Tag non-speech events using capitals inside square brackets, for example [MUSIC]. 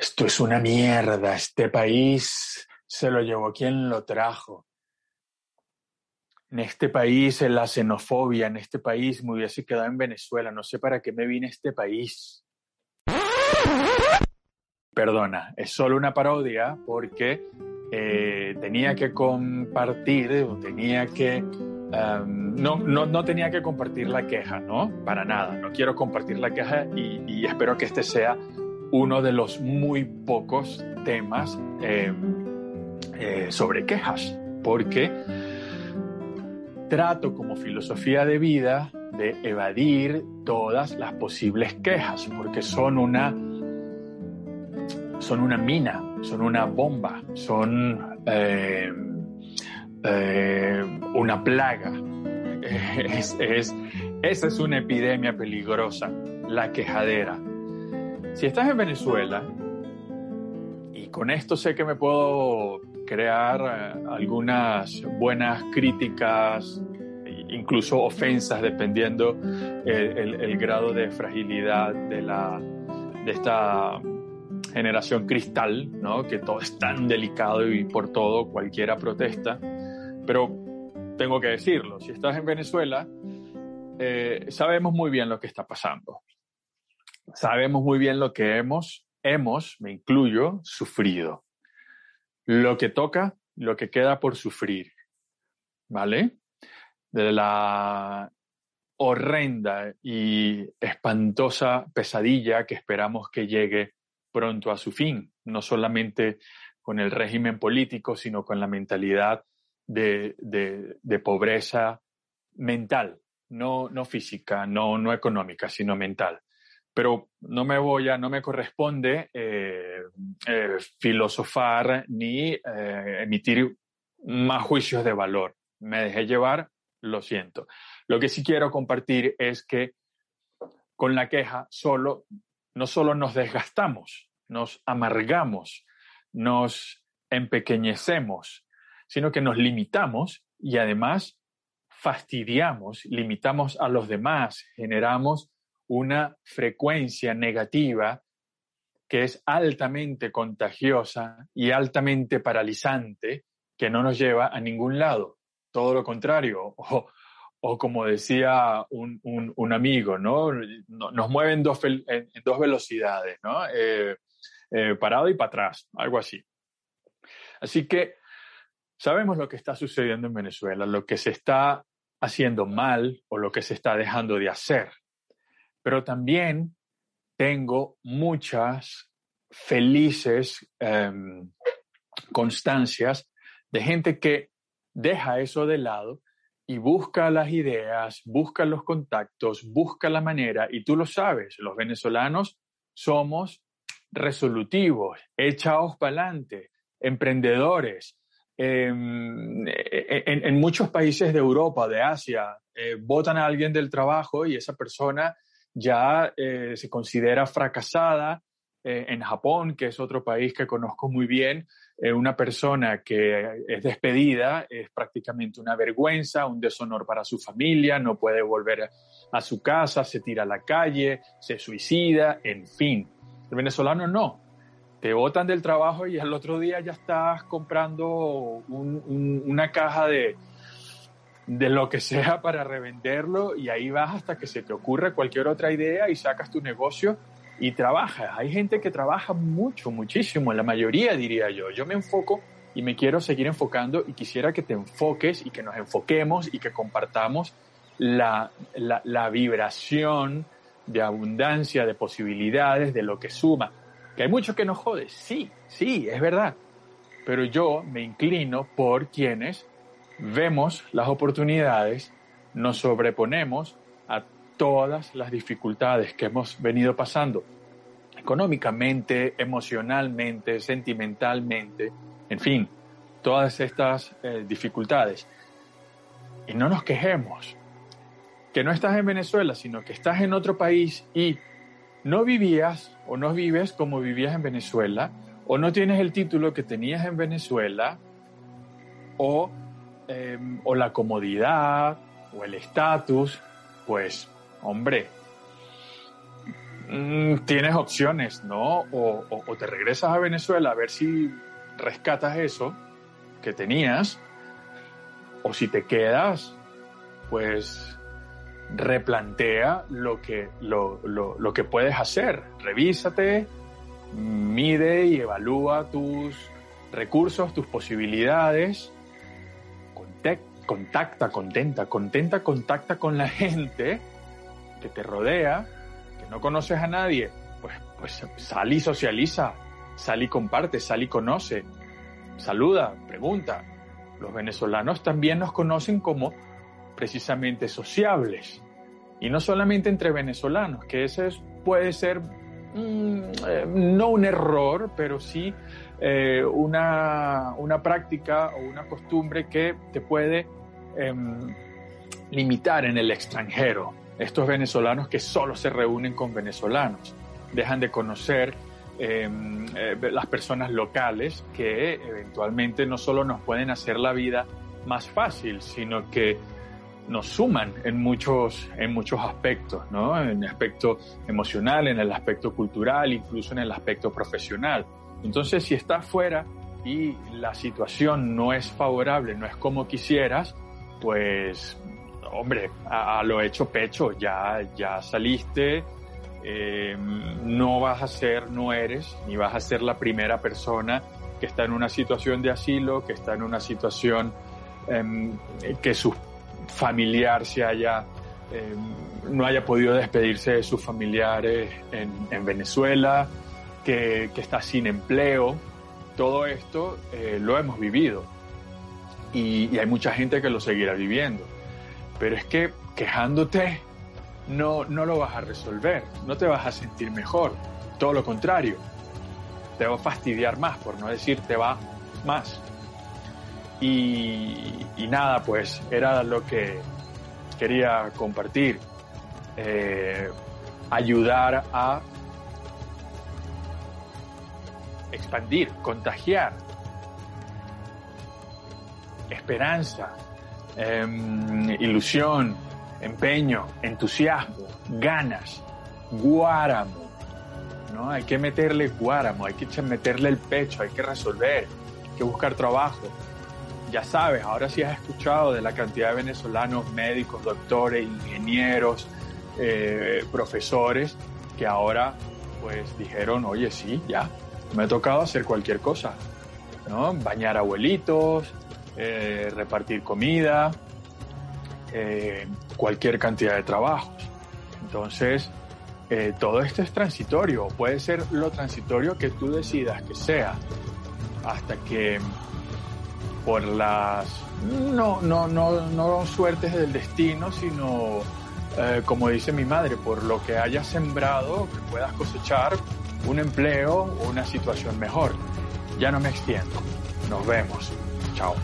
esto es una mierda, este país se lo llevó quien lo trajo. En este país, en la xenofobia, en este país me hubiese quedado en Venezuela, no sé para qué me vine a este país. Perdona, es solo una parodia porque eh, tenía que compartir, tenía que... Um, no, no, no, tenía que compartir la queja, ¿no? Para nada. No quiero compartir la queja y espero que este sea uno de los muy pocos temas eh, eh, sobre quejas, porque trato como filosofía de vida de evadir todas las posibles quejas, porque son una, son una mina, son una bomba, son eh, una plaga. [LAUGHS] Es, es, esa es una epidemia peligrosa, la quejadera si estás en Venezuela, y con esto sé que me puedo crear eh, algunas buenas críticas, incluso ofensas, dependiendo el, grado de fragilidad de, la, de esta generación cristal, ¿no? que todo es tan delicado y por todo cualquiera protesta. Pero tengo que decirlo, si estás en Venezuela, eh, sabemos muy bien lo que está pasando sabemos muy bien lo que hemos, hemos, me incluyo, sufrido. Lo que toca, lo que queda por sufrir. ¿Vale? De la horrenda y espantosa pesadilla que esperamos que llegue pronto a su fin, no solamente con el régimen político, sino con la mentalidad de, de, pobreza mental, no, no física, no, no económica, sino mental pero no me voy a, no me corresponde eh, eh, filosofar ni eh, emitir más juicios de valor. Me dejé llevar, lo siento. Lo que sí quiero compartir es que con la queja solo, no solo nos desgastamos, nos amargamos, nos empequeñecemos, sino que nos limitamos y además fastidiamos, limitamos a los demás, generamos una frecuencia negativa que es altamente contagiosa y altamente paralizante que no nos lleva a ningún lado. Todo lo contrario. [LAUGHS] O, como decía un, amigo, ¿no? Nos mueven dos, en, dos velocidades, ¿no? Eh, eh, parado y para atrás, algo así. Así que sabemos lo que está sucediendo en Venezuela, lo que se está haciendo mal o lo que se está dejando de hacer pero también tengo muchas felices em, constancias de gente que deja eso de lado y busca las ideas, busca los contactos, busca la manera, y tú lo sabes, los venezolanos somos resolutivos, echados para adelante, emprendedores. Em, e, e, en, muchos países de Europa, de Asia, eh, votan a alguien del trabajo y esa persona ya eh, se considera fracasada. Eh, en Japón, que es otro país que conozco muy bien, eh, una persona que es despedida es prácticamente una vergüenza, un deshonor para su familia, no puede volver a su casa, se tira a la calle, se suicida, en fin. El venezolano no. Te botan del trabajo y al otro día ya estás comprando una caja de, de lo que sea para revenderlo y ahí vas hasta que se te ocurra cualquier otra idea y sacas tu negocio y trabajas. Hay gente que trabaja mucho, muchísimo, la mayoría diría yo. Yo me enfoco y me quiero seguir enfocando y quisiera que te enfoques y que nos enfoquemos y que compartamos la, la, la vibración de abundancia, de posibilidades, de lo que suma. Que hay mucho que nos jode, sí, sí, es verdad. Pero yo me inclino por quienes vemos las oportunidades, nos sobreponemos a todas las dificultades que hemos venido pasando, económicamente, emocionalmente, sentimentalmente, en fin, todas estas eh, dificultades. Y no nos quejemos, que no estás en Venezuela, sino que estás en otro país y no vivías o no vives como vivías en Venezuela, o no tienes el título que tenías en Venezuela, o Em, o la comodidad o el estatus, pues hombre, mm, tienes opciones, ¿no? O, te regresas a Venezuela a ver si rescatas eso que tenías, o si te quedas, pues replantea lo que, lo, lo, lo que puedes hacer. Revísate, mide y evalúa tus recursos, tus posibilidades. Contacta, contenta, contenta, contacta con la gente que te rodea, que no conoces a nadie. Pues, pues sal y socializa, sal y comparte, sal y conoce, saluda, pregunta. Los venezolanos también nos conocen como precisamente sociables. Y no solamente entre venezolanos, que ese puede ser no un error, pero sí eh, una, una, práctica o una costumbre que te puede em, limitar en el extranjero. Estos venezolanos que solo se reúnen con venezolanos, dejan de conocer em, eh, las personas locales que eventualmente no solo nos pueden hacer la vida más fácil, sino que nos suman en muchos, en muchos aspectos, ¿no? En el aspecto emocional, en el aspecto cultural, incluso en el aspecto profesional. Entonces, si estás fuera y la situación no es favorable, no es como quisieras, pues, hombre, a, lo hecho pecho, ya, ya saliste, eh, no vas a ser, no eres, ni vas a ser la primera persona que está en una situación de asilo, que está en una situación em, que sus familiar se haya, eh, no haya podido despedirse de sus familiares en, Venezuela, que, está sin empleo. Todo esto eh, lo hemos vivido y, hay mucha gente que lo seguirá viviendo. Pero es que quejándote no, no lo vas a resolver, no te vas a sentir mejor, todo lo contrario, te va a fastidiar más, por no decir te va más. Y, nada, pues era lo que quería compartir. Eh, ayudar a expandir, contagiar esperanza, em, ilusión, empeño, entusiasmo, ganas, guáramo. ¿no? Hay que meterle guáramo, hay que meterle el pecho, hay que resolver, hay que buscar trabajo, ya sabes, ahora sí has escuchado de la cantidad de venezolanos, médicos, doctores, ingenieros, eh, profesores, que ahora pues dijeron, oye, sí, ya, me ha tocado hacer cualquier cosa, ¿no? Bañar abuelitos, eh, repartir comida, eh, cualquier cantidad de trabajos. Entonces, todo esto es transitorio, puede ser lo transitorio que tú decidas que sea, hasta que por las no, no, no, no suertes del destino, sino eh, como dice mi madre, por lo que hayas sembrado, que puedas cosechar un empleo o una situación mejor. Ya no me extiendo. Nos vemos. Chao.